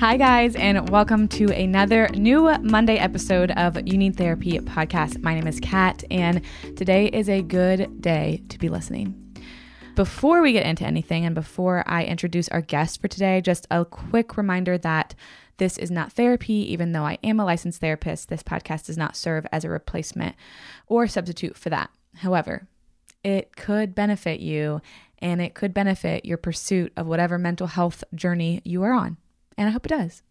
Hi, guys, and welcome to another new Monday episode of You Need Therapy podcast. My name is Kat, and today is a good day to be listening. Before we get into anything and before I introduce our guest for today, just a quick reminder that this is not therapy, even though I am a licensed therapist. This podcast does not serve as a replacement or substitute for that. However, it could benefit you and it could benefit your pursuit of whatever mental health journey you are on and I hope it does.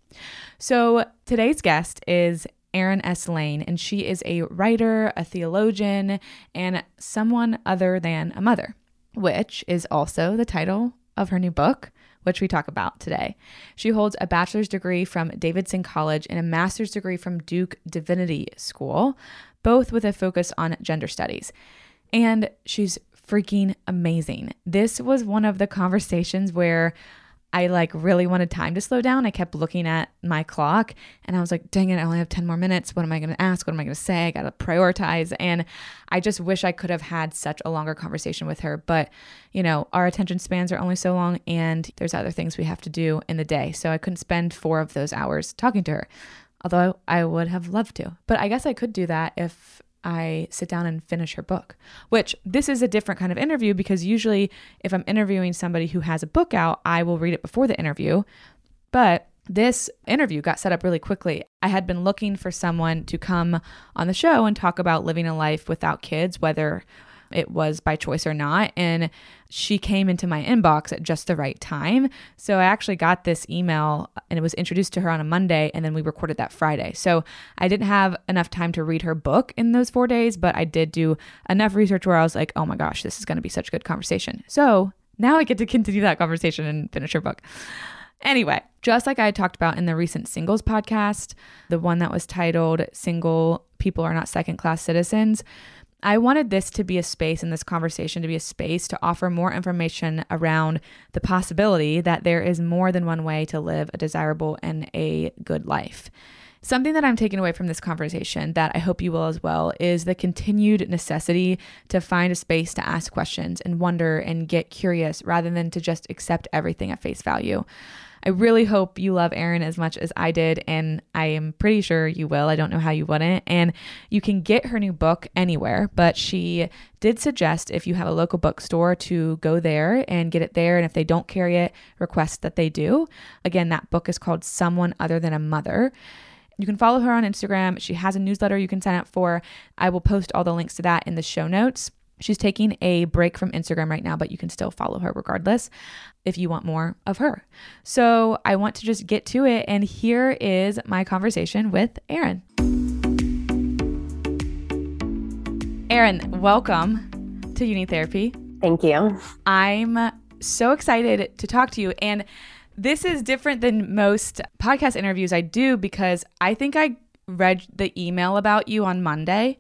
So today's guest is Erin S. Lane, and she is a writer, a theologian, and someone other than a mother, which is also the title of her new book, which we talk about today. She holds a bachelor's degree from Davidson College and a master's degree from Duke Divinity School, both with a focus on gender studies. And she's freaking amazing. This was one of the conversations where I like really wanted time to slow down. I kept looking at my clock and I was like, dang it, I only have 10 more minutes. What am I going to ask? What am I going to say? I got to prioritize. And I just wish I could have had such a longer conversation with her. But, you know, our attention spans are only so long and there's other things we have to do in the day. So I couldn't spend four of those hours talking to her, although I would have loved to. But I guess I could do that if I sit down and finish her book, which this is a different kind of interview because usually if I'm interviewing somebody who has a book out, I will read it before the interview. But this interview got set up really quickly. I had been looking for someone to come on the show and talk about living a life without kids, whether it was by choice or not. And she came into my inbox at just the right time. So I actually got this email and it was introduced to her on a Monday and then we recorded that Friday. So I didn't have enough time to read her book in those four days, but I did do enough research where I was like, oh my gosh, this is going to be such a good conversation. So now I get to continue that conversation and finish her book. Anyway, just like I talked about in the recent singles podcast, the one that was titled Single People Are Not Second Class Citizens, I wanted this to be a space in this conversation to be a space to offer more information around the possibility that there is more than one way to live a desirable and a good life. Something that I'm taking away from this conversation that I hope you will as well is the continued necessity to find a space to ask questions and wonder and get curious rather than to just accept everything at face value. I really hope you love Erin as much as I did, and I am pretty sure you will. I don't know how you wouldn't. And you can get her new book anywhere, but she did suggest if you have a local bookstore to go there and get it there. And if they don't carry it, request that they do. Again, that book is called Someone Other Than a Mother. You can follow her on Instagram. She has a newsletter you can sign up for. I will post all the links to that in the show notes. She's taking a break from Instagram right now, but you can still follow her regardless if you want more of her. So I want to just get to it. And here is my conversation with Erin. Erin, welcome to You Need Therapy. Thank you. I'm so excited to talk to you. And this is different than most podcast interviews I do because I think I read the email about you on Monday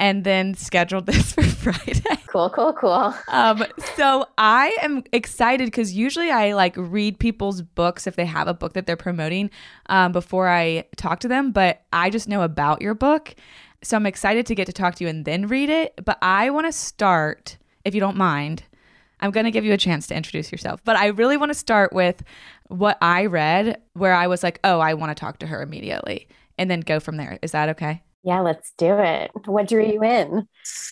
and then scheduled this for Friday. Cool, cool, cool. Um, so I am excited because usually I like read people's books if they have a book that they're promoting um, before I talk to them, but I just know about your book. So I'm excited to get to talk to you and then read it. But I want to start, if you don't mind, I'm going to give you a chance to introduce yourself. But I really want to start with what I read where I was like, oh, I want to talk to her immediately and then go from there. Is that okay? Yeah, let's do it. What drew you in?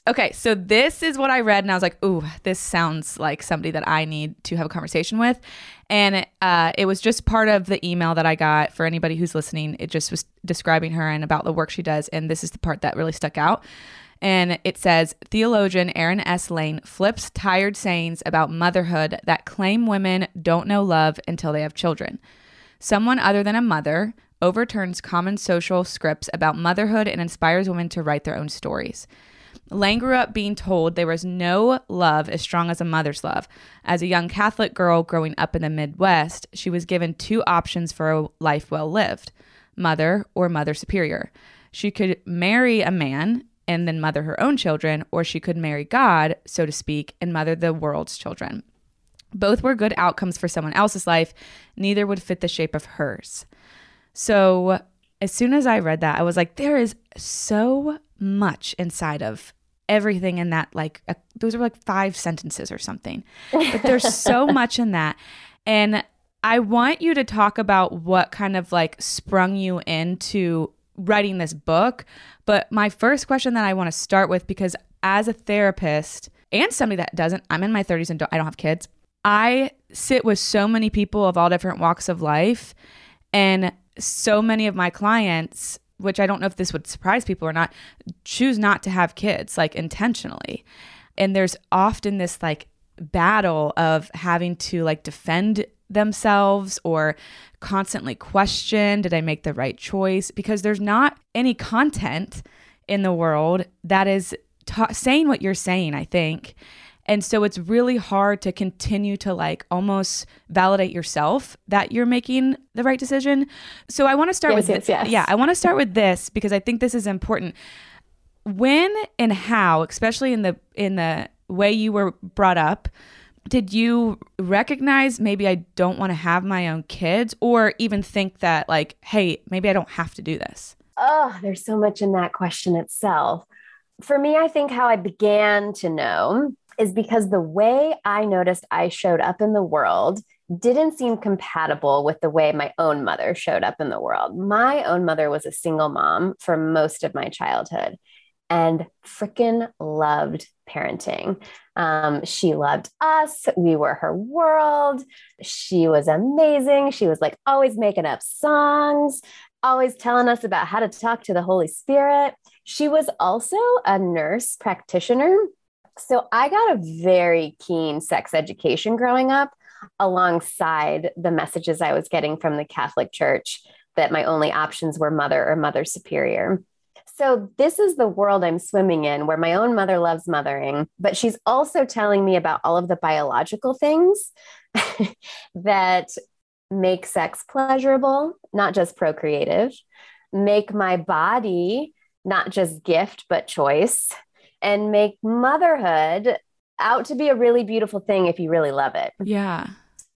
Okay, so this is what I read, and I was like, "Ooh, this sounds like somebody that I need to have a conversation with." And uh, it was just part of the email that I got for anybody who's listening. It just was describing her and about the work she does, and this is the part that really stuck out. And it says theologian Erin S. Lane flips tired sayings about motherhood that claim women don't know love until they have children. Someone other than a mother overturns common social scripts about motherhood and inspires women to write their own stories. Lane grew up being told there was no love as strong as a mother's love. As a young Catholic girl growing up in the Midwest, she was given two options for a life well lived mother or mother superior. She could marry a man and then mother her own children, or she could marry God, so to speak, and mother the world's children. Both were good outcomes for someone else's life, neither would fit the shape of hers. So as soon as I read that, I was like, there is so much inside of everything in that. Like, those are like five sentences or something, but there's so much in that. And I want you to talk about what kind of like sprung you into writing this book. But my first question that I want to start with, because as a therapist and somebody that doesn't, I'm in my 30s and don't, I don't have kids. I sit with so many people of all different walks of life. And so many of my clients, which I don't know if this would surprise people or not, choose not to have kids like intentionally. And there's often this like battle of having to like defend themselves or constantly question did I make the right choice? Because there's not any content in the world that is ta- saying what you're saying, I think. And so it's really hard to continue to like almost validate yourself that you're making the right decision. So I want to start yes, with yes, this. Yes. Yeah, I want to start with this because I think this is important. When and how, especially in the in the way you were brought up, did you recognize maybe I don't want to have my own kids or even think that like, hey, maybe I don't have to do this? Oh, there's so much in that question itself. For me, I think how I began to know is because the way I noticed I showed up in the world didn't seem compatible with the way my own mother showed up in the world. My own mother was a single mom for most of my childhood and freaking loved parenting. Um, she loved us. We were her world. She was amazing. She was like always making up songs, always telling us about how to talk to the Holy Spirit. She was also a nurse practitioner so I got a very keen sex education growing up alongside the messages I was getting from the Catholic Church that my only options were mother or mother superior. So, this is the world I'm swimming in where my own mother loves mothering, but she's also telling me about all of the biological things that make sex pleasurable, not just procreative, make my body not just gift, but choice, and make motherhood out to be a really beautiful thing if you really love it. Yeah.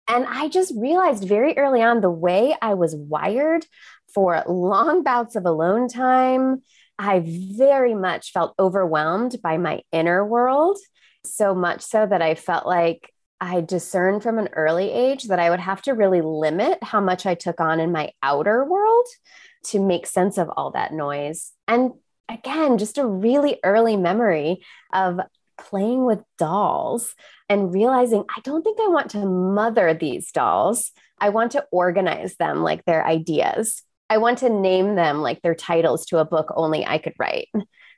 And I just realized very early on the way I was wired for long bouts of alone time. I very much felt overwhelmed by my inner world, so much so that I felt like I discerned from an early age that I would have to really limit how much I took on in my outer world to make sense of all that noise. And again, just a really early memory of playing with dolls and realizing I don't think I want to mother these dolls. I want to organize them like their ideas. I want to name them like their titles to a book only I could write.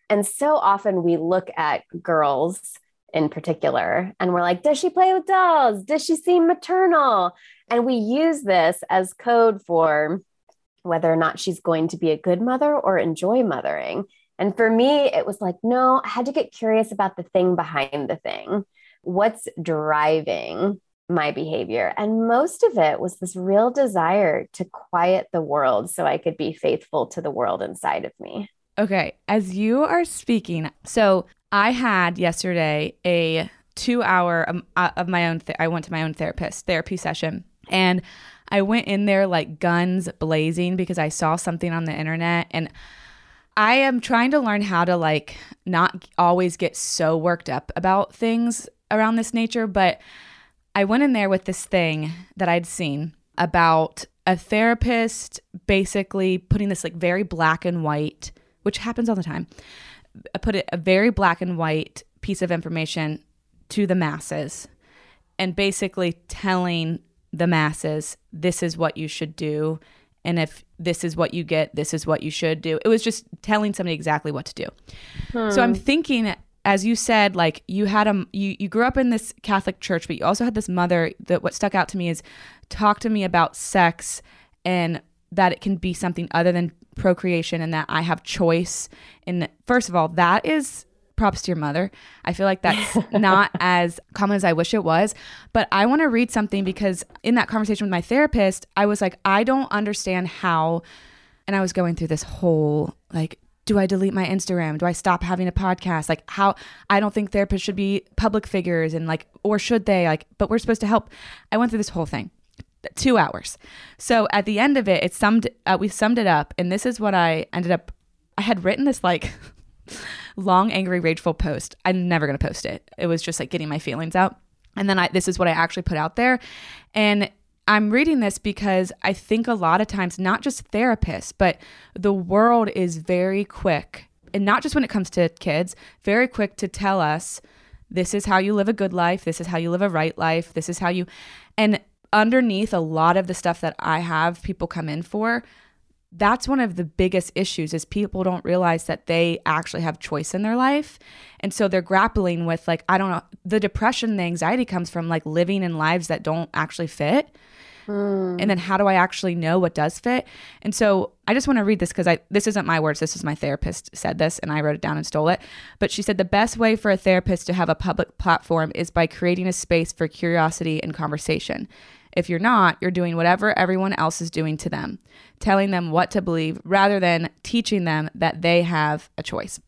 And so often we look at girls in particular and we're like, does she play with dolls? Does she seem maternal? And we use this as code for whether or not she's going to be a good mother or enjoy mothering. And for me, it was like, no, I had to get curious about the thing behind the thing. What's driving my behavior. And most of it was this real desire to quiet the world so I could be faithful to the world inside of me. Okay. As you are speaking, so I had yesterday a two hour um, uh, of my own, th- I went to my own therapist therapy session. And I went in there like guns blazing because I saw something on the internet and I am trying to learn how to like not always get so worked up about things around this nature, but I went in there with this thing that I'd seen about a therapist basically putting this like very black and white, which happens all the time. I put it a very black and white piece of information to the masses and basically telling the masses this is what you should do and if this is what you get this is what you should do it was just telling somebody exactly what to do hmm. so i'm thinking as you said like you had a you, you grew up in this catholic church but you also had this mother that what stuck out to me is talk to me about sex and that it can be something other than procreation and that i have choice and first of all that is props to your mother. I feel like that's not as common as I wish it was. But I want to read something because in that conversation with my therapist, I was like, I don't understand how. And I was going through this whole like, do I delete my Instagram? Do I stop having a podcast? Like, how I don't think therapists should be public figures and like, or should they? Like, but we're supposed to help. I went through this whole thing two hours. So at the end of it, it summed, uh, we summed it up. And this is what I ended up, I had written this like, long, angry, rageful post. I'm never going to post it. It was just like getting my feelings out. And then I, this is what I actually put out there. And I'm reading this because I think a lot of times, not just therapists, but the world is very quick, and not just when it comes to kids, very quick to tell us this is how you live a good life, this is how you live a right life, this is how you. And underneath a lot of the stuff that I have people come in for, that's one of the biggest issues is people don't realize that they actually have choice in their life and so they're grappling with like i don't know the depression the anxiety comes from like living in lives that don't actually fit mm. and then how do i actually know what does fit and so i just want to read this because i this isn't my words this is my therapist said this and i wrote it down and stole it but she said the best way for a therapist to have a public platform is by creating a space for curiosity and conversation if you're not, you're doing whatever everyone else is doing to them, telling them what to believe rather than teaching them that they have a choice.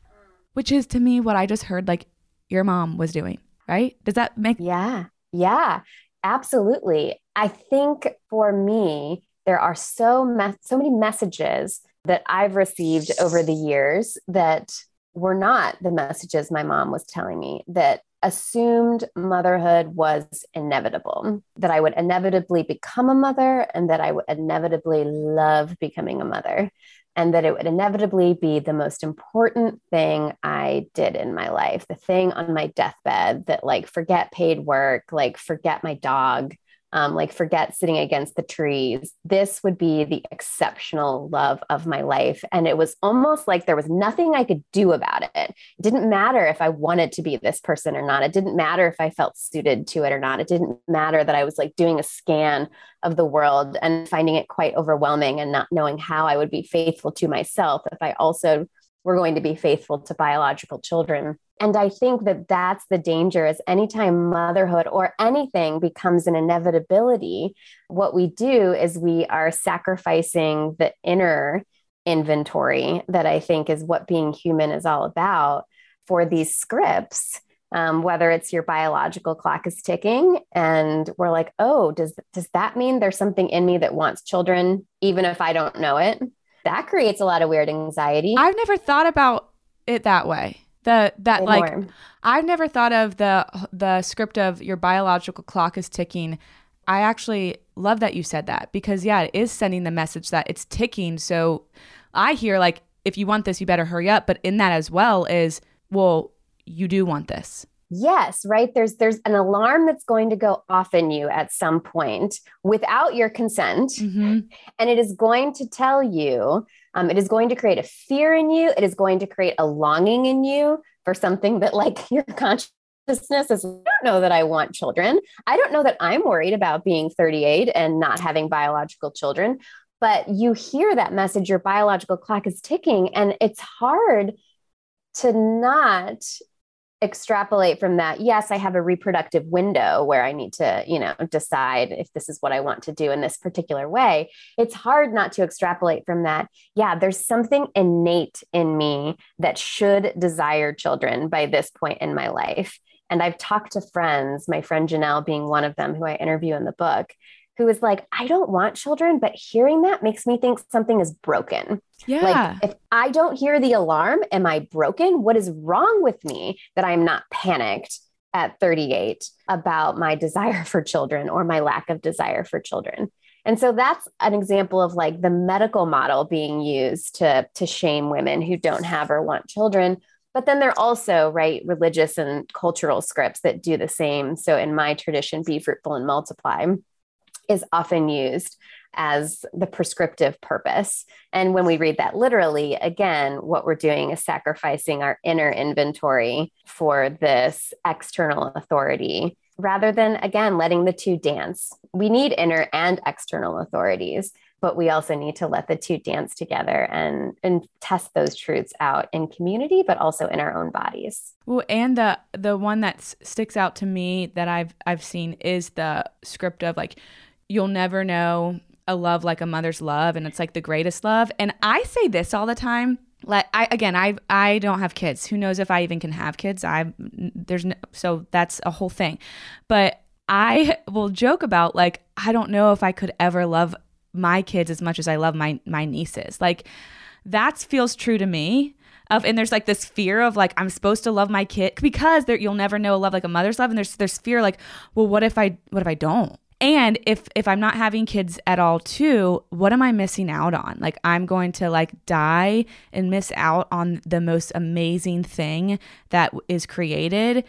Which is to me what I just heard like your mom was doing, right? Does that make Yeah. Yeah. Absolutely. I think for me, there are so me- so many messages that I've received over the years that were not the messages my mom was telling me that assumed motherhood was inevitable, that I would inevitably become a mother and that I would inevitably love becoming a mother, and that it would inevitably be the most important thing I did in my life, the thing on my deathbed that, like, forget paid work, like, forget my dog, um, like forget sitting against the trees. This would be the exceptional love of my life. And it was almost like there was nothing I could do about it. It didn't matter if I wanted to be this person or not. It didn't matter if I felt suited to it or not. It didn't matter that I was like doing a scan of the world and finding it quite overwhelming and not knowing how I would be faithful to myself if I also were going to be faithful to biological children. And I think that that's the danger is anytime motherhood or anything becomes an inevitability, what we do is we are sacrificing the inner inventory that I think is what being human is all about for these scripts. Um, whether it's your biological clock is ticking and we're like oh does does that mean there's something in me that wants children even if i don't know it that creates a lot of weird anxiety i've never thought about it that way the that like I've never thought of the the script of your biological clock is ticking. I actually love that you said that because yeah, it is sending the message that it's ticking. So I hear like if you want this, you better hurry up. But in that as well is well, you do want this. Yes, right. There's there's an alarm that's going to go off in you at some point without your consent, mm-hmm. and it is going to tell you. Um, it is going to create a fear in you. It is going to create a longing in you for something that, like your consciousness is. I don't know that I want children. I don't know that I'm worried about being 38 and not having biological children. But you hear that message. Your biological clock is ticking, and it's hard to not extrapolate from that, yes, I have a reproductive window where I need to, you know, decide if this is what I want to do in this particular way. It's hard not to extrapolate from that. Yeah, there's something innate in me that should desire children by this point in my life. And I've talked to friends, my friend Janelle being one of them, who I interview in the book, who is like, I don't want children, but hearing that makes me think something is broken. Yeah. Like, if I don't hear the alarm, am I broken? What is wrong with me that I'm not panicked at 38 about my desire for children or my lack of desire for children? And so that's an example of like the medical model being used to, to shame women who don't have or want children. But then there are also, right, religious and cultural scripts that do the same. So in my tradition, be fruitful and multiply is often used as the prescriptive purpose. And when we read that literally, again, what we're doing is sacrificing our inner inventory for this external authority rather than, again, letting the two dance. We need inner and external authorities, but we also need to let the two dance together and, and test those truths out in community, but also in our own bodies. Well, and the the one that sticks out to me that I've I've seen is the script of like you'll never know a love like a mother's love and it's like the greatest love. And i say this all the time like i again i i don't have kids. Who knows if i even can have kids? I there's no so that's a whole thing. But i will joke about like i don't know if i could ever love my kids as much as i love my my nieces. Like that feels true to me of and there's like this fear of like I'm supposed to love my kid because there you'll never know a love like a mother's love and there's there's fear like well what if I what if I don't and if if i'm not having kids at all too what am i missing out on? Like i'm going to like die and miss out on the most amazing thing that is created.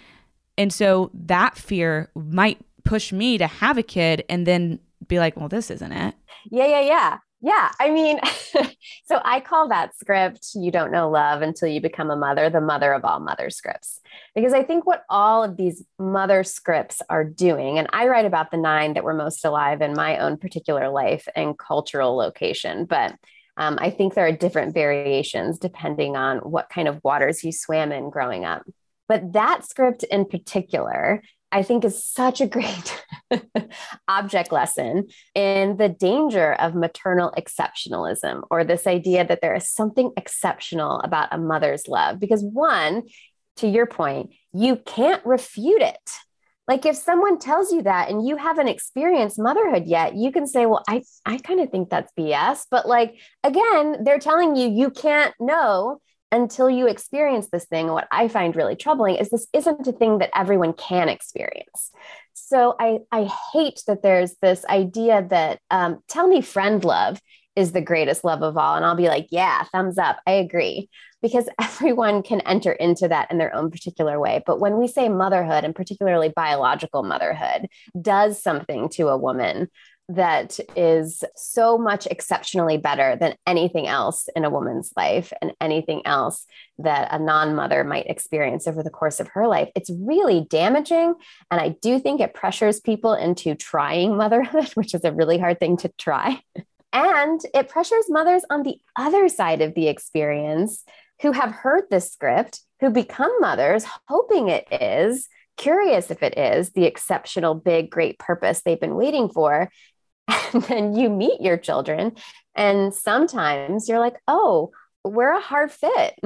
And so that fear might push me to have a kid and then be like well this isn't it. Yeah yeah yeah yeah, I mean, so I call that script, You Don't Know Love Until You Become a Mother, the mother of all mother scripts. Because I think what all of these mother scripts are doing, and I write about the nine that were most alive in my own particular life and cultural location, but um, I think there are different variations depending on what kind of waters you swam in growing up. But that script in particular I think is such a great object lesson in the danger of maternal exceptionalism or this idea that there is something exceptional about a mother's love. Because, one, to your point, you can't refute it. Like if someone tells you that and you haven't experienced motherhood yet, you can say, "Well, I I kind of think that's BS." But like again, they're telling you you can't know until you experience this thing. what I find really troubling is this isn't a thing that everyone can experience. So I, I hate that there's this idea that um, tell me friend love is the greatest love of all. And I'll be like, yeah, thumbs up. I agree. Because everyone can enter into that in their own particular way. But when we say motherhood, and particularly biological motherhood, does something to a woman that is so much exceptionally better than anything else in a woman's life and anything else that a non mother might experience over the course of her life. It's really damaging. And I do think it pressures people into trying motherhood, which is a really hard thing to try. And it pressures mothers on the other side of the experience who have heard this script, who become mothers, hoping it is, curious if it is the exceptional, big, great purpose they've been waiting for and then you meet your children and sometimes you're like oh we're a hard fit.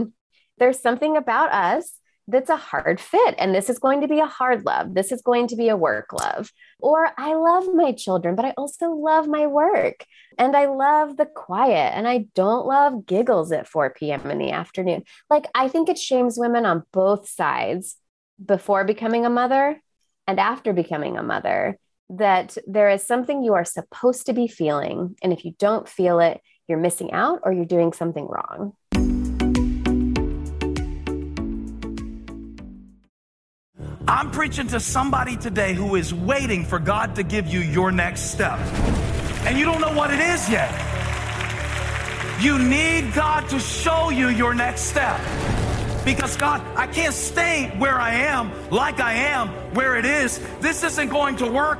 There's something about us that's a hard fit and this is going to be a hard love. This is going to be a work love. Or i love my children but i also love my work and i love the quiet and i don't love giggles at 4 p.m in the afternoon. Like i think it shames women on both sides before becoming a mother and after becoming a mother that there is something you are supposed to be feeling. And if you don't feel it, you're missing out or you're doing something wrong. I'm preaching to somebody today who is waiting for God to give you your next step. And you don't know what it is yet. You need God to show you your next step. Because God, I can't stay where I am, like I am, where it is. This isn't going to work.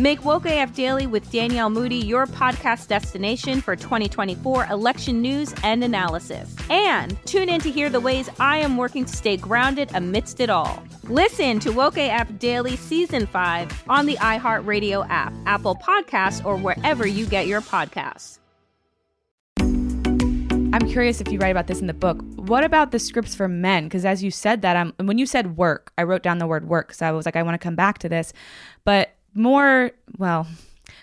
Make Woke AF Daily with Danielle Moody your podcast destination for 2024 election news and analysis. And tune in to hear the ways I am working to stay grounded amidst it all. Listen to Woke AF Daily Season 5 on the iHeartRadio app, Apple Podcasts, or wherever you get your podcasts. I'm curious if you write about this in the book. What about the scripts for men? Because as you said that, I'm, when you said work, I wrote down the word work because I was like, I want to come back to this. But more, well,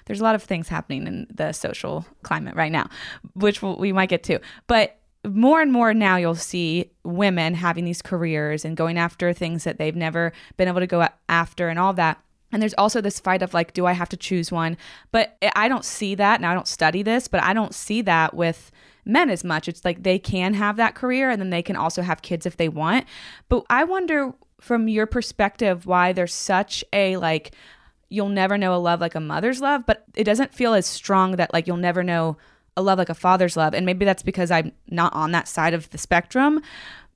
there's a lot of things happening in the social climate right now, which we might get to. But more and more now, you'll see women having these careers and going after things that they've never been able to go after and all that. And there's also this fight of like, do I have to choose one? But I don't see that. Now, I don't study this, but I don't see that with men as much. It's like they can have that career and then they can also have kids if they want. But I wonder from your perspective why there's such a like you'll never know a love like a mother's love, but it doesn't feel as strong that like you'll never know a love like a father's love. And maybe that's because I'm not on that side of the spectrum,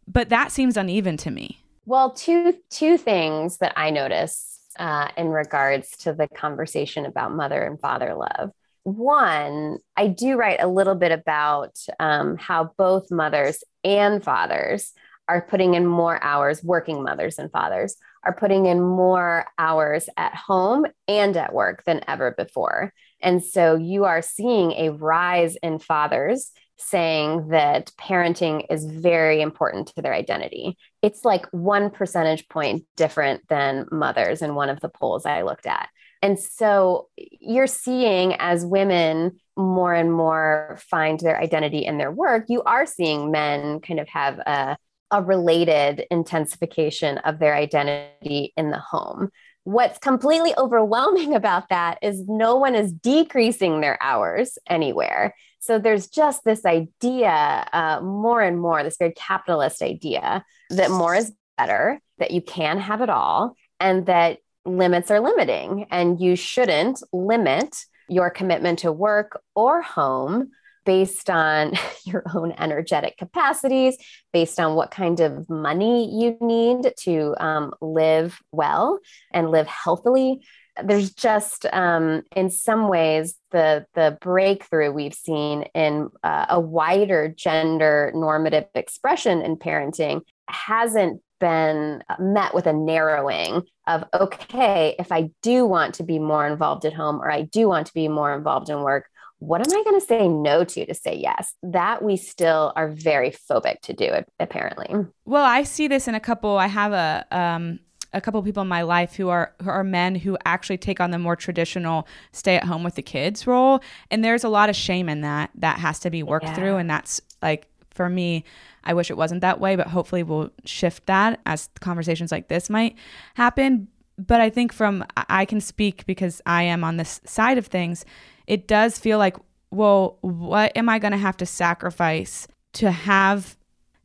but that seems uneven to me. Well, two two things that I notice uh, in regards to the conversation about mother and father love one, I do write a little bit about um, how both mothers and fathers are putting in more hours, working mothers and fathers are putting in more hours at home and at work than ever before. And so you are seeing a rise in fathers saying that parenting is very important to their identity. It's like one percentage point different than mothers in one of the polls I looked at. And so you're seeing as women more and more find their identity in their work, you are seeing men kind of have a, a related intensification of their identity in the home. What's completely overwhelming about that is no one is decreasing their hours anywhere. So there's just this idea, uh, more and more, this very capitalist idea that more is better, that you can have it all, and that limits are limiting, and you shouldn't limit your commitment to work or home based on your own energetic capacities, based on what kind of money you need to um, live well and live healthily. There's just, um, in some ways, the the breakthrough we've seen in uh, a wider gender normative expression in parenting hasn't been met with a narrowing of okay, if I do want to be more involved at home or I do want to be more involved in work, what am I going to say no to to say yes? That we still are very phobic to do, apparently. Well, I see this in a couple. I have a um, a couple people in my life who are who are men who actually take on the more traditional stay at home with the kids role, and there's a lot of shame in that that has to be worked yeah. through, and that's like for me. I wish it wasn't that way, but hopefully we'll shift that as conversations like this might happen. But I think from I can speak because I am on this side of things it does feel like, well, what am I going to have to sacrifice to have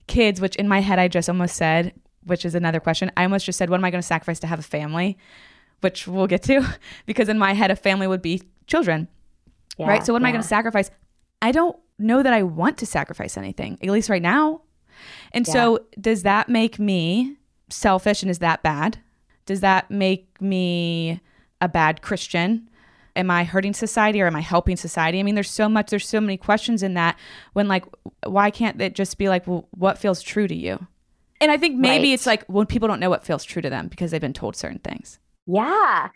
kids? Which in my head, I just almost said, which is another question. I almost just said, what am I going to sacrifice to have a family? Which we'll get to, because in my head, a family would be children. Yeah, right. So, what am yeah. I going to sacrifice? I don't know that I want to sacrifice anything, at least right now. And yeah. so, does that make me selfish and is that bad? Does that make me a bad Christian? Am I hurting society or am I helping society? I mean, there's so much, there's so many questions in that when like, why can't it just be like, well, what feels true to you? And I think maybe right. it's like when people don't know what feels true to them because they've been told certain things. Yeah.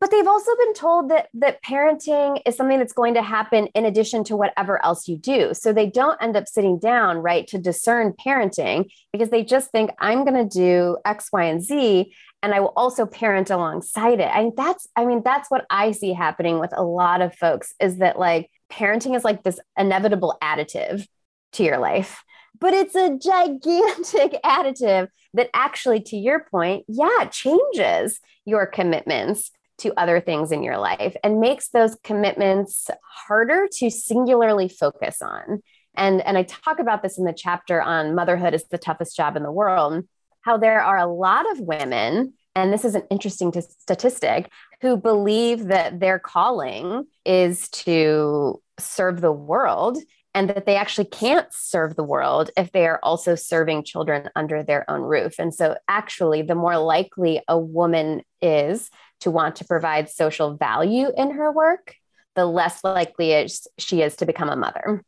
But they've also been told that that parenting is something that's going to happen in addition to whatever else you do. So they don't end up sitting down, right, to discern parenting because they just think I'm going to do X, Y, and Z and I will also parent alongside it. I that's I mean that's what I see happening with a lot of folks is that like parenting is like this inevitable additive to your life. But it's a gigantic additive that actually to your point, yeah, changes your commitments to other things in your life and makes those commitments harder to singularly focus on. And and I talk about this in the chapter on motherhood is the toughest job in the world how there are a lot of women, and this is an interesting t- statistic, who believe that their calling is to serve the world and that they actually can't serve the world if they are also serving children under their own roof. And so, actually, the more likely a woman is to want to provide social value in her work, the less likely she is to become a mother.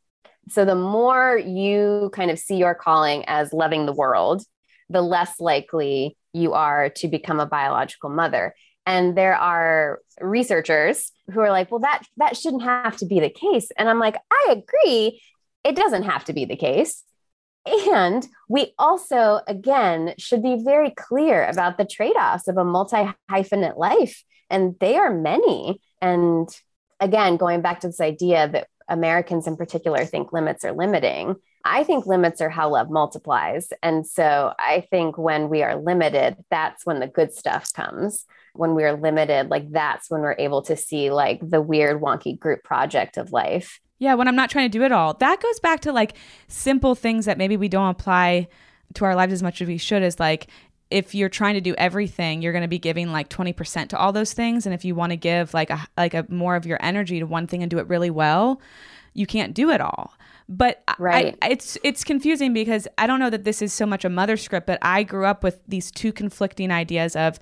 So, the more you kind of see your calling as loving the world the less likely you are to become a biological mother. And there are researchers who are like, well, that that shouldn't have to be the case. And I'm like, I agree. It doesn't have to be the case. And we also, again, should be very clear about the trade offs of a multi hyphenate life. And they are many. And again, going back to this idea that Americans in particular think limits are limiting, I think limits are how love multiplies. And so I think when we are limited, that's when the good stuff comes. When we are limited, like that's when we're able to see like the weird, wonky group project of life. Yeah, when I'm not trying to do it all. That goes back to like simple things that maybe we don't apply to our lives as much as we should, is like if you're trying to do everything, you're going to be giving like 20% to all those things. And if you want to give like a, like a more of your energy to one thing and do it really well, you can't do it all. But right. I, it's it's confusing because I don't know that this is so much a mother script, but I grew up with these two conflicting ideas of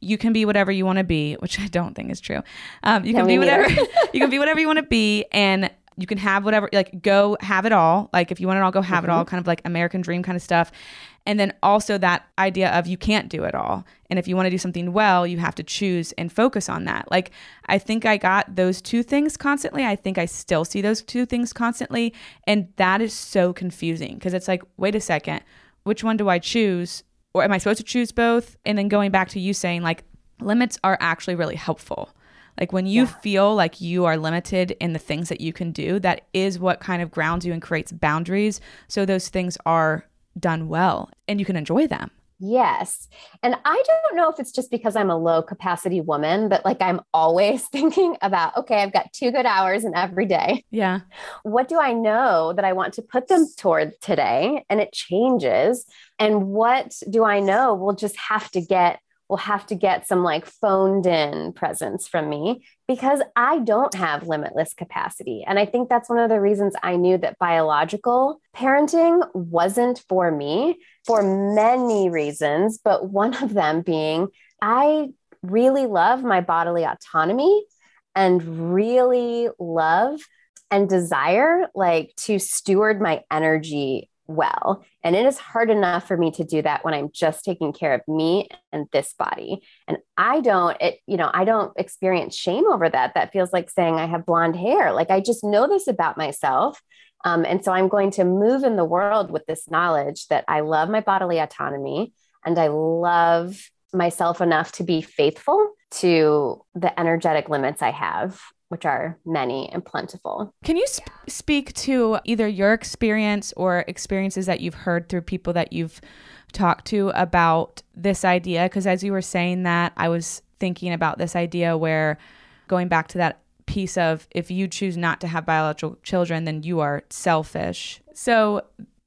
you can be whatever you want to be, which I don't think is true. Um, you can be whatever you can be whatever you want to be, and you can have whatever like go have it all. Like if you want it all, go have mm-hmm. it all. Kind of like American dream kind of stuff. And then also that idea of you can't do it all. And if you want to do something well, you have to choose and focus on that. Like, I think I got those two things constantly. I think I still see those two things constantly. And that is so confusing because it's like, wait a second, which one do I choose? Or am I supposed to choose both? And then going back to you saying, like, limits are actually really helpful. Like when you yeah. feel like you are limited in the things that you can do, that is what kind of grounds you and creates boundaries. So those things are done well and you can enjoy them. Yes. And I don't know if it's just because I'm a low capacity woman, but like I'm always thinking about, okay, I've got two good hours in every day. Yeah. What do I know that I want to put them toward today? And it changes. And what do I know will just have to get will have to get some like phoned in presence from me because I don't have limitless capacity. And I think that's one of the reasons I knew that biological parenting wasn't for me for many reasons, but one of them being I really love my bodily autonomy and really love and desire like to steward my energy well. And it is hard enough for me to do that when I'm just taking care of me and this body. And I don't, it, you know, I don't experience shame over that. That feels like saying I have blonde hair. Like I just know this about myself. Um, and so I'm going to move in the world with this knowledge that I love my bodily autonomy and I love myself enough to be faithful to the energetic limits I have which are many and plentiful. Can you sp- speak to either your experience or experiences that you've heard through people that you've talked to about this idea? Because as you were saying that, I was thinking about this idea where going back to that piece of if you choose not to have biological children, then you are selfish. So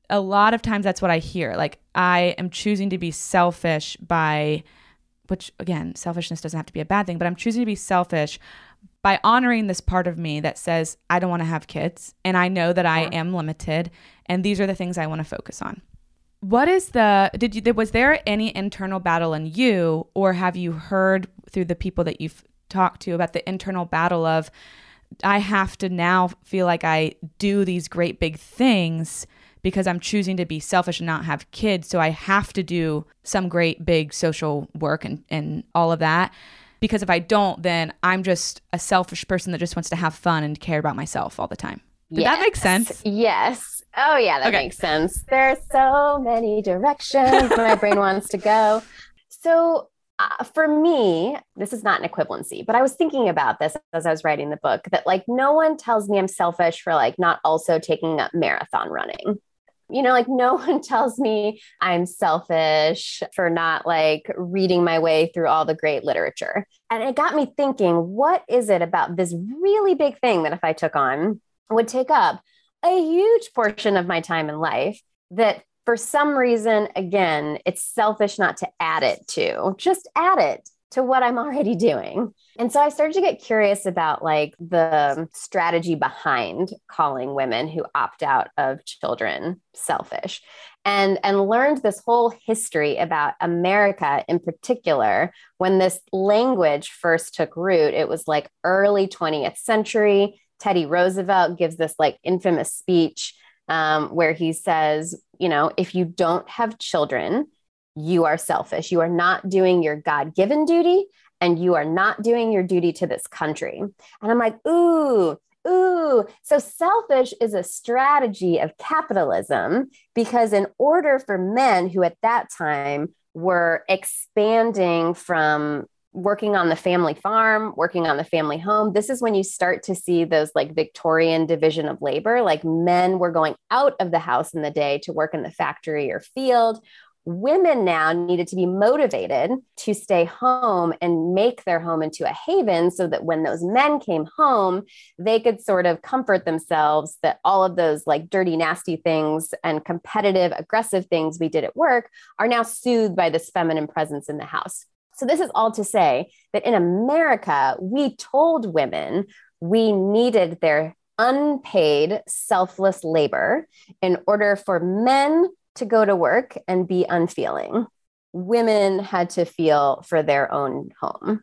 a lot of times that's what I hear. Like, I am choosing to be selfish by, which again, selfishness doesn't have to be a bad thing, but I'm choosing to be selfish by honoring this part of me that says, I don't want to have kids and I know that I am limited and these are the things I want to focus on. What is the, did you, was there any internal battle in you or have you heard through the people that you've talked to about the internal battle of, I have to now feel like I do these great big things because I'm choosing to be selfish and not have kids. So I have to do some great big social work and, and all of that because if I don't, then I'm just a selfish person that just wants to have fun and care about myself all the time. Did yes. that make sense? Yes. Oh, yeah, that okay. makes sense. There are so many directions my brain wants to go. So, uh, for me, this is not an equivalency, but I was thinking about this as I was writing the book that like no one tells me I'm selfish for like not also taking up marathon running. You know, like no one tells me I'm selfish for not like reading my way through all the great literature. And it got me thinking, what is it about this really big thing that if I took on would take up a huge portion of my time in life that for some reason, again, it's selfish not to add it to, just add it to what I'm already doing. And so I started to get curious about like the strategy behind calling women who opt out of children selfish and and learned this whole history about America in particular when this language first took root it was like early 20th century Teddy Roosevelt gives this like infamous speech um, where he says you know if you don't have children you are selfish you are not doing your god-given duty and you are not doing your duty to this country. And I'm like, ooh, ooh. So selfish is a strategy of capitalism because, in order for men who at that time were expanding from working on the family farm, working on the family home, this is when you start to see those like Victorian division of labor. Like men were going out of the house in the day to work in the factory or field women now needed to be motivated to stay home and make their home into a haven so that when those men came home, they could sort of comfort themselves that all of those like dirty, nasty things and competitive, aggressive things we did at work are now soothed by this feminine presence in the house. So, this is all to say that in America, we told women we needed their unpaid, selfless labor in order for men to go to work and be unfeeling. Women had to feel for their own home.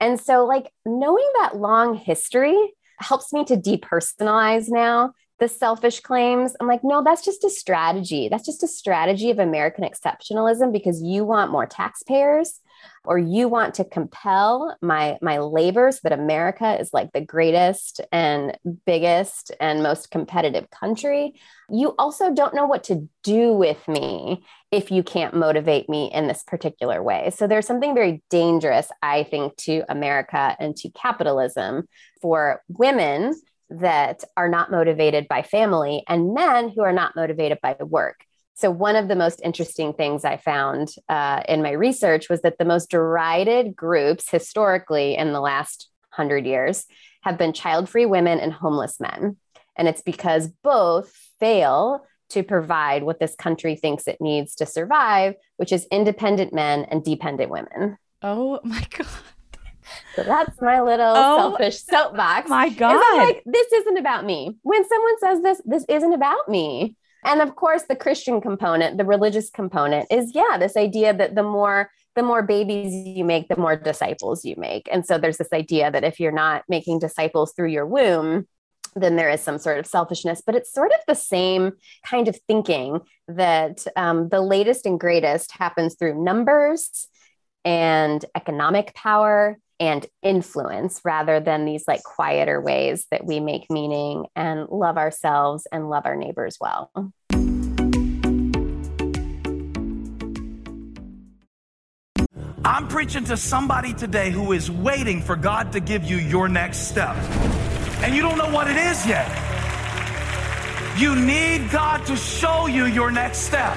And so, like, knowing that long history helps me to depersonalize now the selfish claims. I'm like, no, that's just a strategy. That's just a strategy of American exceptionalism because you want more taxpayers or you want to compel my my labor so that America is like the greatest and biggest and most competitive country. You also don't know what to do with me if you can't motivate me in this particular way. So there's something very dangerous, I think, to America and to capitalism for women that are not motivated by family and men who are not motivated by work. So, one of the most interesting things I found uh, in my research was that the most derided groups historically in the last hundred years have been child free women and homeless men. And it's because both fail to provide what this country thinks it needs to survive, which is independent men and dependent women. Oh my God. So that's my little oh, selfish soapbox. My God. Like, this isn't about me. When someone says this, this isn't about me. And of course, the Christian component, the religious component is, yeah, this idea that the more the more babies you make, the more disciples you make. And so there's this idea that if you're not making disciples through your womb, then there is some sort of selfishness. But it's sort of the same kind of thinking that um, the latest and greatest happens through numbers and economic power and influence rather than these like quieter ways that we make meaning and love ourselves and love our neighbors well. I'm preaching to somebody today who is waiting for God to give you your next step. And you don't know what it is yet. You need God to show you your next step.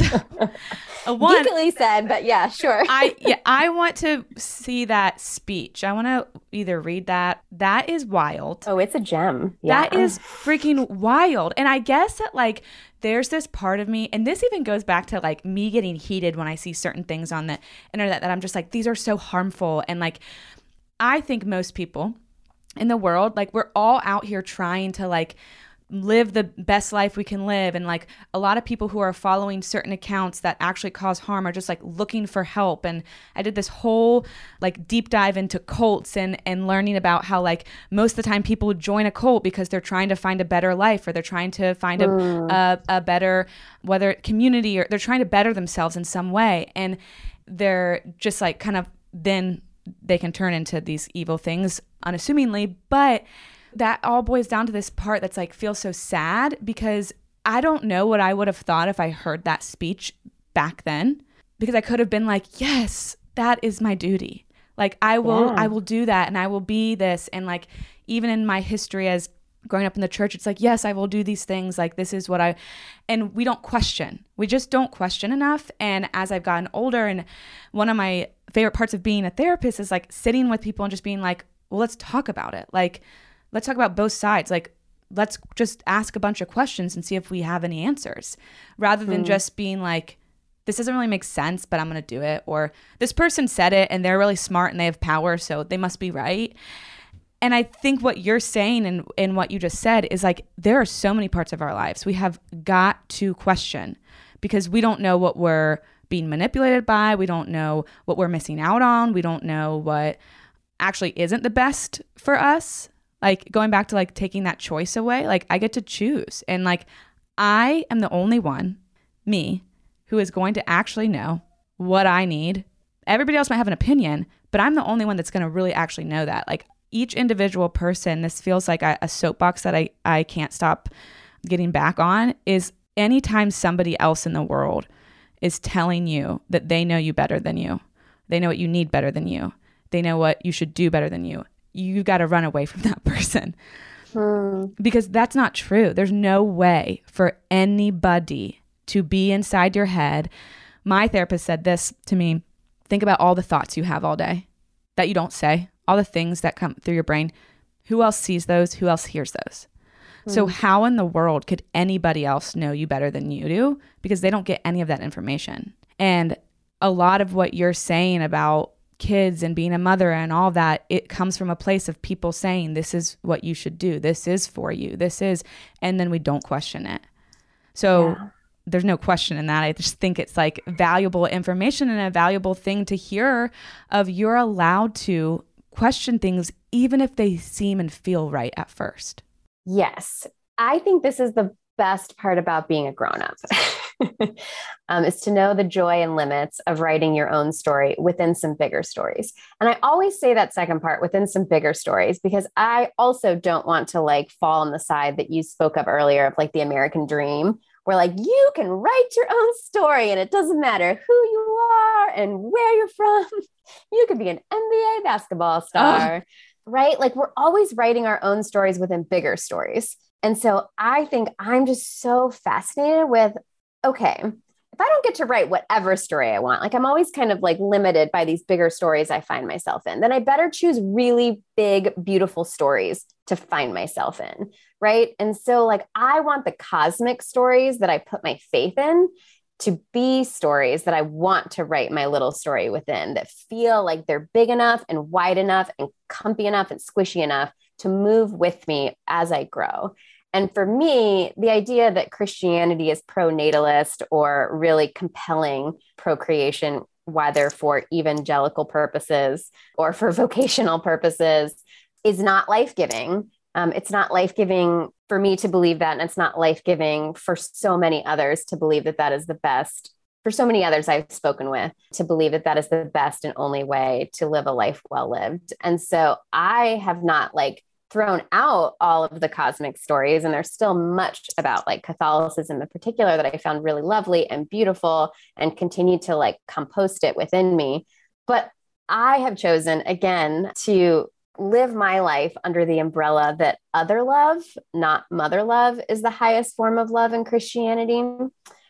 A one, Geekily said, but yeah, sure. I yeah, I want to see that speech. I want to either read that. That is wild. Oh, it's a gem. Yeah. That is freaking wild. And I guess that like there's this part of me, and this even goes back to like me getting heated when I see certain things on the internet that I'm just like, these are so harmful. And like, I think most people in the world, like, we're all out here trying to like live the best life we can live. And like a lot of people who are following certain accounts that actually cause harm are just like looking for help. And i did this whole like deep dive into cults and and learning about how like most of the time people join a cult because they're trying to find a better life or they're trying to find a, mm. a, a better whether community or they're trying to better themselves in some way. And they're just like kind of then they can turn into these evil things unassumingly. But that all boils down to this part that's like feels so sad because I don't know what I would have thought if I heard that speech back then because I could have been like, yes, that is my duty. Like I will yeah. I will do that and I will be this and like even in my history as growing up in the church it's like yes I will do these things like this is what I and we don't question. We just don't question enough and as I've gotten older and one of my favorite parts of being a therapist is like sitting with people and just being like, well let's talk about it. Like let's talk about both sides. Like, let's just ask a bunch of questions and see if we have any answers rather than mm. just being like, this doesn't really make sense, but I'm going to do it. Or this person said it and they're really smart and they have power, so they must be right. And I think what you're saying and, and what you just said is like there are so many parts of our lives we have got to question because we don't know what we're being manipulated by. We don't know what we're missing out on. We don't know what actually isn't the best for us. Like going back to like taking that choice away, like I get to choose. And like I am the only one, me, who is going to actually know what I need. Everybody else might have an opinion, but I'm the only one that's going to really actually know that. Like each individual person, this feels like a, a soapbox that I, I can't stop getting back on is anytime somebody else in the world is telling you that they know you better than you, they know what you need better than you, they know what you should do better than you, you got to run away from that person. Hmm. Because that's not true. There's no way for anybody to be inside your head. My therapist said this to me think about all the thoughts you have all day that you don't say, all the things that come through your brain. Who else sees those? Who else hears those? So, hmm. how in the world could anybody else know you better than you do? Because they don't get any of that information. And a lot of what you're saying about kids and being a mother and all that, it comes from a place of people saying, This is what you should do. This is for you. This is, and then we don't question it. So, yeah. there's no question in that. I just think it's like valuable information and a valuable thing to hear of you're allowed to question things even if they seem and feel right at first. Yes. I think this is the best part about being a grown up um, is to know the joy and limits of writing your own story within some bigger stories. And I always say that second part within some bigger stories because I also don't want to like fall on the side that you spoke of earlier of like the American dream, where like you can write your own story and it doesn't matter who you are and where you're from. You could be an NBA basketball star. Oh right? Like we're always writing our own stories within bigger stories. And so I think I'm just so fascinated with okay, if I don't get to write whatever story I want, like I'm always kind of like limited by these bigger stories I find myself in, then I better choose really big, beautiful stories to find myself in. Right. And so, like, I want the cosmic stories that I put my faith in to be stories that I want to write my little story within that feel like they're big enough and wide enough and comfy enough and squishy enough to move with me as I grow. And for me, the idea that Christianity is pro natalist or really compelling procreation, whether for evangelical purposes or for vocational purposes, is not life giving. Um, it's not life giving for me to believe that. And it's not life giving for so many others to believe that that is the best. For so many others I've spoken with, to believe that that is the best and only way to live a life well lived. And so I have not like thrown out all of the cosmic stories and there's still much about like catholicism in particular that i found really lovely and beautiful and continue to like compost it within me but i have chosen again to live my life under the umbrella that other love, not mother love, is the highest form of love in Christianity.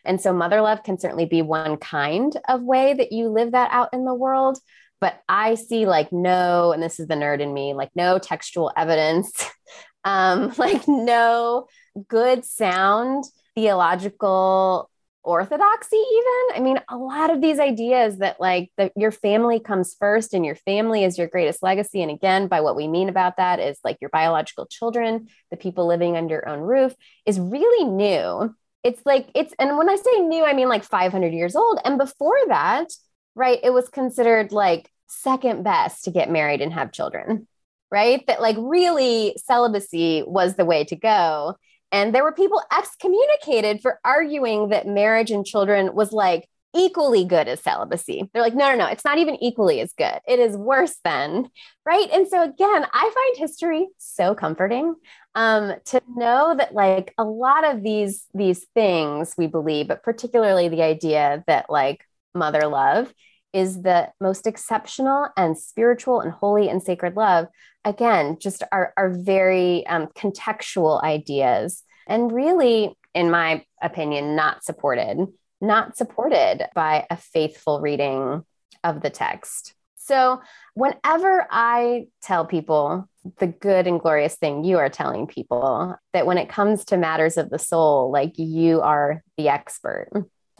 And so, mother love can certainly be one kind of way that you live that out in the world. But I see like no, and this is the nerd in me, like no textual evidence, um, like no good sound theological orthodoxy even. I mean a lot of these ideas that like that your family comes first and your family is your greatest legacy. And again by what we mean about that is like your biological children the people living under your own roof is really new. It's like it's and when i say new i mean like 500 years old. And before that right it was considered like second best to get married and have children right that like really celibacy was the way to go and there were people excommunicated for arguing that marriage and children was like equally good as celibacy. They're like, no, no, no, it's not even equally as good. It is worse than, right? And so again, I find history so comforting um, to know that like a lot of these these things we believe, but particularly the idea that like mother love is the most exceptional and spiritual and holy and sacred love. Again just are, are very um, contextual ideas and really in my opinion not supported not supported by a faithful reading of the text. So whenever i tell people the good and glorious thing you are telling people that when it comes to matters of the soul like you are the expert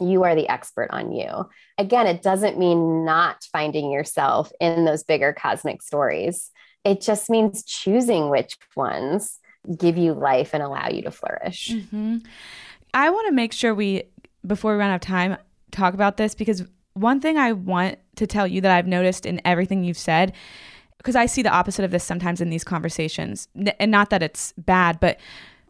You are the expert on you. Again, it doesn't mean not finding yourself in those bigger cosmic stories. It just means choosing which ones give you life and allow you to flourish. Mm-hmm. I want to make sure we, before we run out of time, talk about this because one thing I want to tell you that I've noticed in everything you've said, because I see the opposite of this sometimes in these conversations, and not that it's bad, but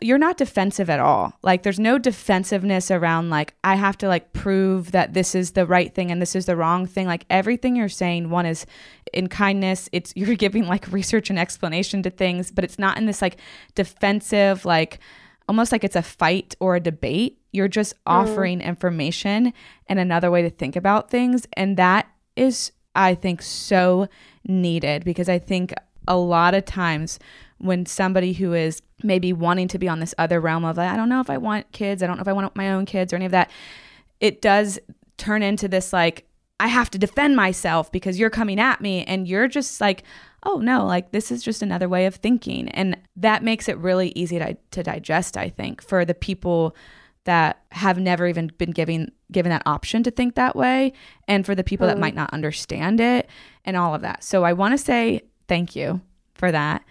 you're not defensive at all. Like there's no defensiveness around like I have to like prove that this is the right thing and this is the wrong thing. Like everything you're saying one is in kindness, it's you're giving like research and explanation to things, but it's not in this like defensive like almost like it's a fight or a debate. You're just offering mm. information and another way to think about things and that is I think so needed because I think a lot of times when somebody who is maybe wanting to be on this other realm of I don't know if I want kids, I don't know if I want my own kids or any of that, it does turn into this like I have to defend myself because you're coming at me and you're just like oh no like this is just another way of thinking. And that makes it really easy to, to digest i think for the people that have never even been given given that option to think that way and for the people that mm-hmm. might not understand it and all of that. So i want to say thank you for that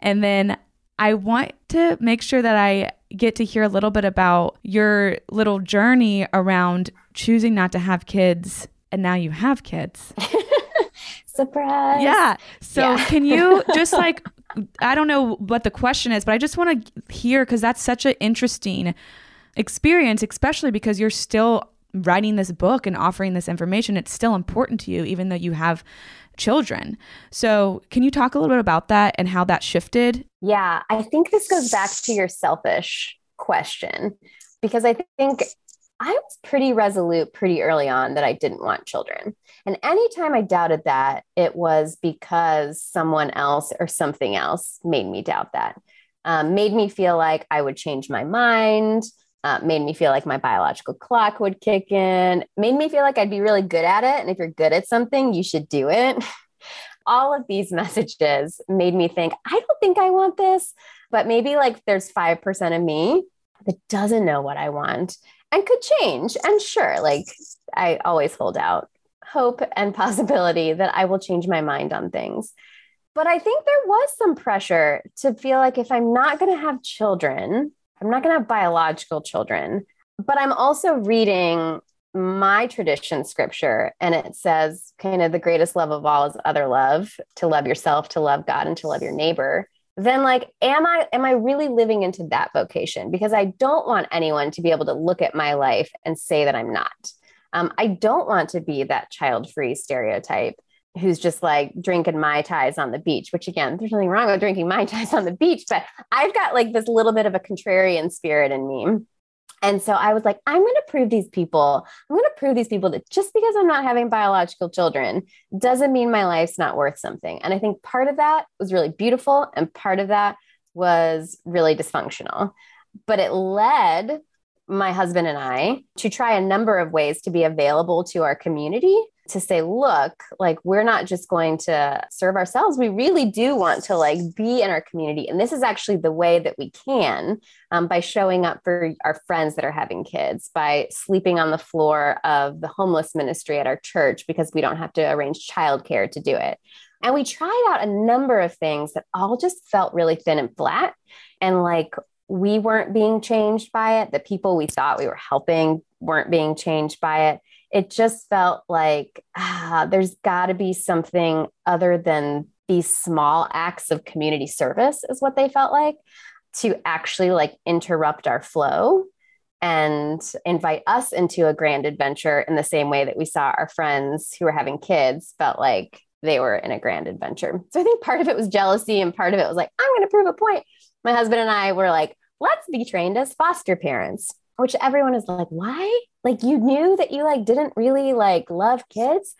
and then I want to make sure that I get to hear a little bit about your little journey around choosing not to have kids and now you have kids. Surprise. Yeah. So yeah. can you just like I don't know what the question is, but I just want to hear cuz that's such an interesting experience especially because you're still writing this book and offering this information. It's still important to you even though you have children. So, can you talk a little bit about that and how that shifted? Yeah, I think this goes back to your selfish question because I think I was pretty resolute pretty early on that I didn't want children. And anytime I doubted that, it was because someone else or something else made me doubt that, um, made me feel like I would change my mind. Uh, made me feel like my biological clock would kick in, made me feel like I'd be really good at it. And if you're good at something, you should do it. All of these messages made me think, I don't think I want this, but maybe like there's 5% of me that doesn't know what I want and could change. And sure, like I always hold out hope and possibility that I will change my mind on things. But I think there was some pressure to feel like if I'm not going to have children, I'm not going to have biological children, but I'm also reading my tradition scripture and it says kind of the greatest love of all is other love to love yourself to love god and to love your neighbor. Then like am i am i really living into that vocation? Because i don't want anyone to be able to look at my life and say that i'm not. Um, i don't want to be that child free stereotype who's just like drinking mai tais on the beach which again there's nothing wrong with drinking mai tais on the beach but i've got like this little bit of a contrarian spirit in me. And so i was like i'm going to prove these people i'm going to prove these people that just because i'm not having biological children doesn't mean my life's not worth something. And i think part of that was really beautiful and part of that was really dysfunctional. But it led my husband and I to try a number of ways to be available to our community to say look like we're not just going to serve ourselves. We really do want to like be in our community. And this is actually the way that we can um, by showing up for our friends that are having kids by sleeping on the floor of the homeless ministry at our church because we don't have to arrange childcare to do it. And we tried out a number of things that all just felt really thin and flat. And like we weren't being changed by it. The people we thought we were helping weren't being changed by it. It just felt like ah, there's got to be something other than these small acts of community service, is what they felt like, to actually like interrupt our flow and invite us into a grand adventure in the same way that we saw our friends who were having kids felt like they were in a grand adventure. So I think part of it was jealousy and part of it was like, I'm going to prove a point my husband and I were like, let's be trained as foster parents, which everyone is like, why? Like you knew that you like didn't really like love kids.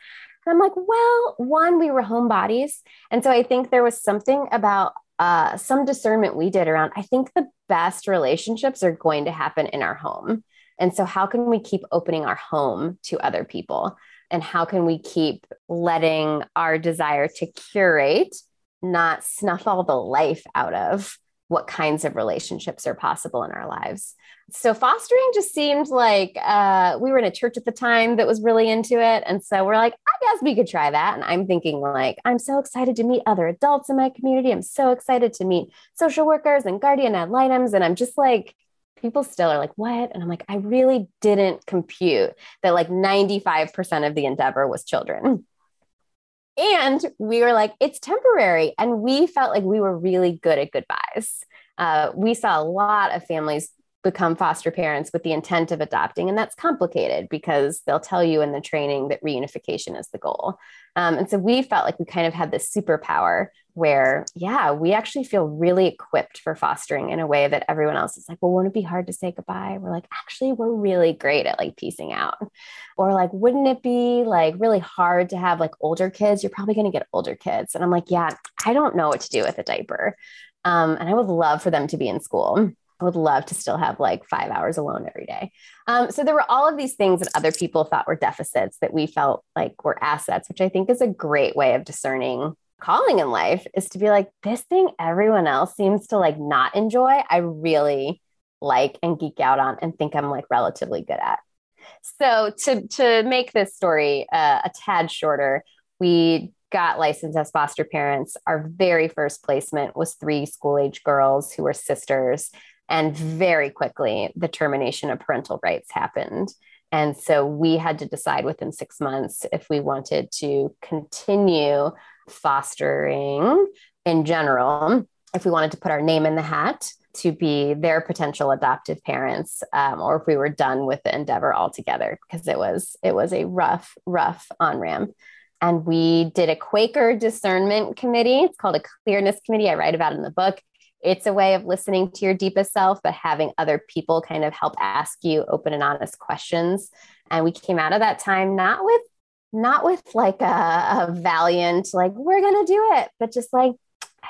And I'm like, well, one, we were homebodies. And so I think there was something about uh, some discernment we did around, I think the best relationships are going to happen in our home. And so, how can we keep opening our home to other people? And how can we keep letting our desire to curate not snuff all the life out of what kinds of relationships are possible in our lives. So fostering just seemed like uh, we were in a church at the time that was really into it. And so we're like, I guess we could try that. And I'm thinking like, I'm so excited to meet other adults in my community. I'm so excited to meet social workers and guardian ad litems. And I'm just like, people still are like, what? And I'm like, I really didn't compute that like 95% of the endeavor was children. And we were like, it's temporary. And we felt like we were really good at goodbyes. Uh, we saw a lot of families become foster parents with the intent of adopting. And that's complicated because they'll tell you in the training that reunification is the goal. Um, and so we felt like we kind of had this superpower where, yeah, we actually feel really equipped for fostering in a way that everyone else is like, well, won't it be hard to say goodbye? We're like, actually, we're really great at like piecing out. Or like, wouldn't it be like really hard to have like older kids? You're probably going to get older kids. And I'm like, yeah, I don't know what to do with a diaper. Um, and I would love for them to be in school. I would love to still have like five hours alone every day. Um, so there were all of these things that other people thought were deficits that we felt like were assets, which I think is a great way of discerning calling in life is to be like, this thing everyone else seems to like not enjoy. I really like and geek out on and think I'm like relatively good at. So to to make this story uh, a tad shorter, we got licensed as foster parents. Our very first placement was three school age girls who were sisters and very quickly, the termination of parental rights happened. And so we had to decide within six months if we wanted to continue fostering in general, if we wanted to put our name in the hat to be their potential adoptive parents, um, or if we were done with the endeavor altogether, because it was it was a rough, rough on ramp. And we did a Quaker discernment committee. It's called a clearness committee. I write about in the book it's a way of listening to your deepest self, but having other people kind of help ask you open and honest questions. And we came out of that time not with not with like a, a valiant, like, we're gonna do it, but just like,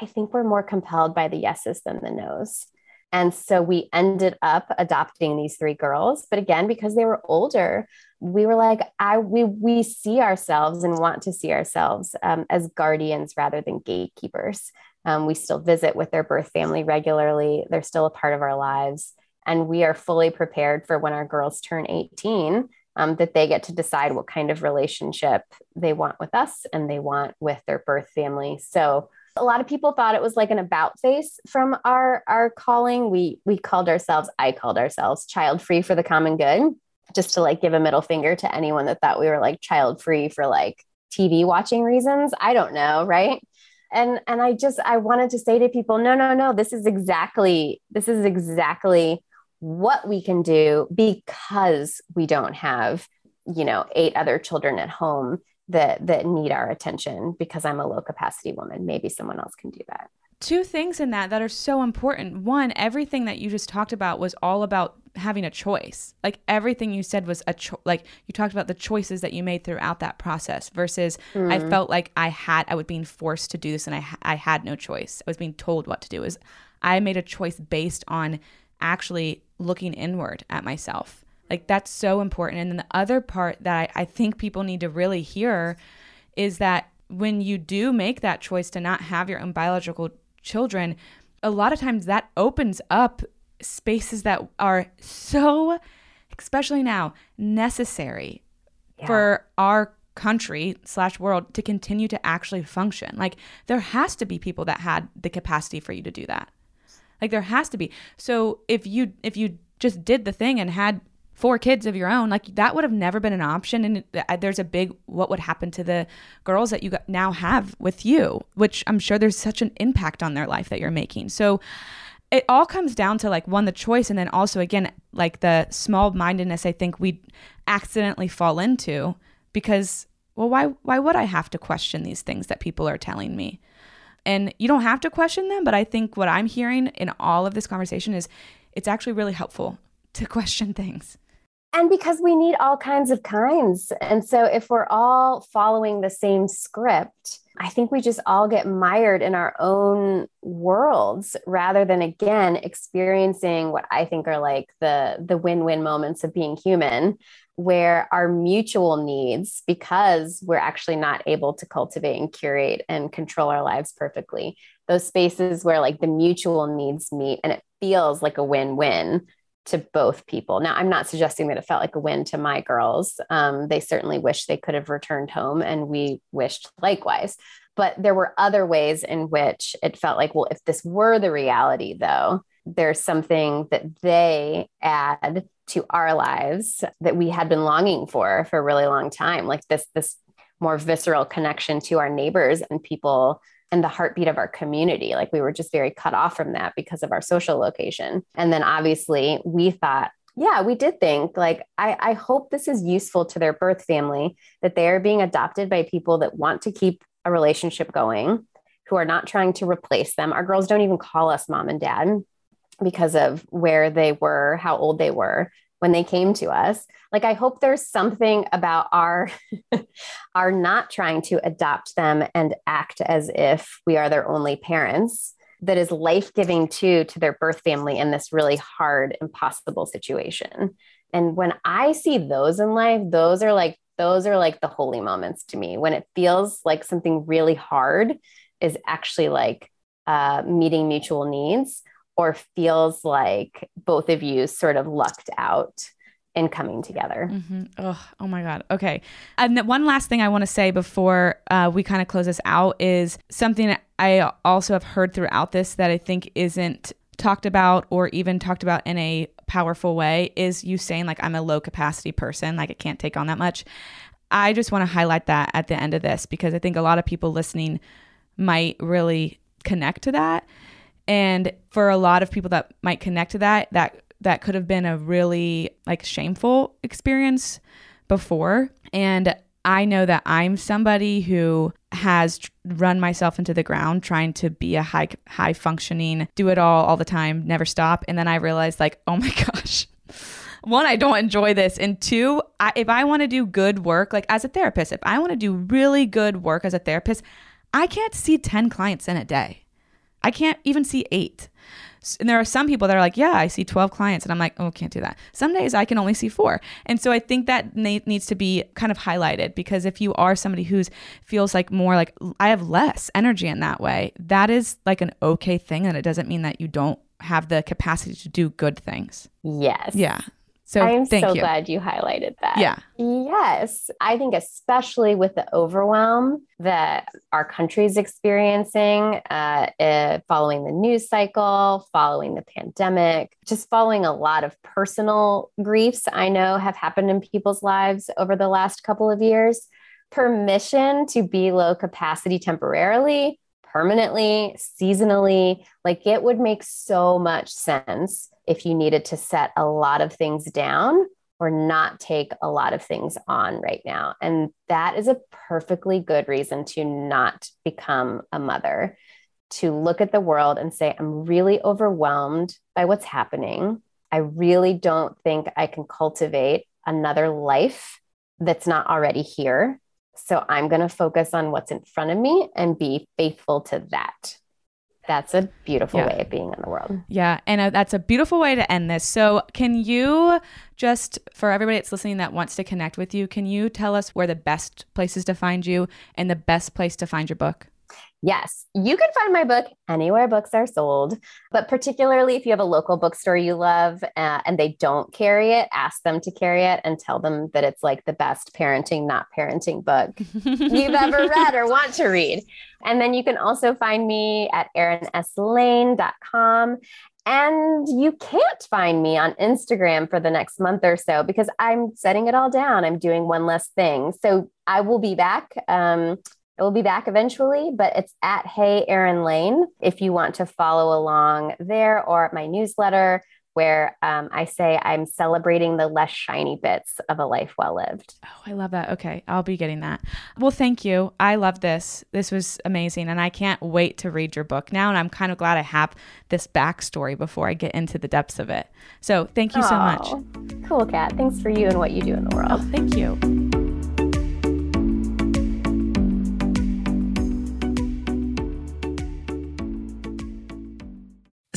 I think we're more compelled by the yeses than the nos. And so we ended up adopting these three girls. But again, because they were older, we were like, I we we see ourselves and want to see ourselves um, as guardians rather than gatekeepers. Um, we still visit with their birth family regularly. They're still a part of our lives. And we are fully prepared for when our girls turn 18 um, that they get to decide what kind of relationship they want with us and they want with their birth family. So a lot of people thought it was like an about face from our our calling. We we called ourselves, I called ourselves child free for the common good, just to like give a middle finger to anyone that thought we were like child free for like TV watching reasons. I don't know, right? And and i just i wanted to say to people no no no this is exactly this is exactly what we can do because we don't have you know eight other children at home that that need our attention because i'm a low capacity woman. Maybe someone else can do that two things in that that are so important one everything that you just talked about was all about having a choice. Like everything you said was a cho- like you talked about the choices that you made throughout that process versus mm. I felt like I had I was being forced to do this and I I had no choice. I was being told what to do. Is I made a choice based on actually looking inward at myself. Like that's so important. And then the other part that I, I think people need to really hear is that when you do make that choice to not have your own biological children, a lot of times that opens up spaces that are so, especially now, necessary yeah. for our country slash world to continue to actually function. Like there has to be people that had the capacity for you to do that. Like there has to be. So if you if you just did the thing and had four kids of your own, like that would have never been an option. And there's a big what would happen to the girls that you now have with you, which I'm sure there's such an impact on their life that you're making. So it all comes down to like one the choice and then also again like the small mindedness i think we accidentally fall into because well why why would i have to question these things that people are telling me and you don't have to question them but i think what i'm hearing in all of this conversation is it's actually really helpful to question things and because we need all kinds of kinds. And so if we're all following the same script I think we just all get mired in our own worlds rather than again experiencing what I think are like the the win-win moments of being human where our mutual needs because we're actually not able to cultivate and curate and control our lives perfectly those spaces where like the mutual needs meet and it feels like a win-win to both people. Now, I'm not suggesting that it felt like a win to my girls. Um, they certainly wish they could have returned home, and we wished likewise. But there were other ways in which it felt like, well, if this were the reality, though, there's something that they add to our lives that we had been longing for for a really long time, like this this more visceral connection to our neighbors and people and the heartbeat of our community. Like we were just very cut off from that because of our social location. And then obviously we thought, yeah, we did think like, I, I hope this is useful to their birth family that they are being adopted by people that want to keep a relationship going, who are not trying to replace them. Our girls don't even call us mom and dad because of where they were, how old they were when they came to us. Like i hope there's something about our our not trying to adopt them and act as if we are their only parents that is life-giving too to their birth family in this really hard impossible situation. And when i see those in life those are like those are like the holy moments to me. When it feels like something really hard is actually like uh, meeting mutual needs or feels like both of you sort of lucked out in coming together. Mm-hmm. Oh, oh my God. Okay. And one last thing I want to say before uh, we kind of close this out is something I also have heard throughout this that I think isn't talked about or even talked about in a powerful way is you saying, like, I'm a low capacity person, like, I can't take on that much. I just want to highlight that at the end of this because I think a lot of people listening might really connect to that. And for a lot of people that might connect to that, that that could have been a really like shameful experience before. And I know that I'm somebody who has run myself into the ground trying to be a high high functioning, do it all all the time, never stop. And then I realized like, oh my gosh. One, I don't enjoy this. And two, I, if I want to do good work, like as a therapist, if I want to do really good work as a therapist, I can't see 10 clients in a day. I can't even see eight. And there are some people that are like, yeah, I see 12 clients. And I'm like, oh, can't do that. Some days I can only see four. And so I think that needs to be kind of highlighted because if you are somebody who's feels like more like I have less energy in that way, that is like an okay thing. And it doesn't mean that you don't have the capacity to do good things. Yes. Yeah. So I'm so you. glad you highlighted that. Yeah. Yes. I think, especially with the overwhelm that our country's experiencing uh, uh, following the news cycle, following the pandemic, just following a lot of personal griefs I know have happened in people's lives over the last couple of years. Permission to be low capacity temporarily, permanently, seasonally, like it would make so much sense if you needed to set a lot of things down or not take a lot of things on right now. And that is a perfectly good reason to not become a mother, to look at the world and say, I'm really overwhelmed by what's happening. I really don't think I can cultivate another life that's not already here. So I'm going to focus on what's in front of me and be faithful to that that's a beautiful yeah. way of being in the world. Yeah. And uh, that's a beautiful way to end this. So, can you just, for everybody that's listening that wants to connect with you, can you tell us where the best places to find you and the best place to find your book? Yes, you can find my book anywhere books are sold, but particularly if you have a local bookstore you love uh, and they don't carry it, ask them to carry it and tell them that it's like the best parenting, not parenting book you've ever read or want to read. And then you can also find me at erinslane.com. And you can't find me on Instagram for the next month or so because I'm setting it all down. I'm doing one less thing. So I will be back. Um, it will be back eventually, but it's at Hey Erin Lane if you want to follow along there or my newsletter where um, I say I'm celebrating the less shiny bits of a life well lived. Oh, I love that. Okay, I'll be getting that. Well, thank you. I love this. This was amazing. And I can't wait to read your book now. And I'm kind of glad I have this backstory before I get into the depths of it. So thank you so much. Cool, Kat. Thanks for you and what you do in the world. Oh, thank you.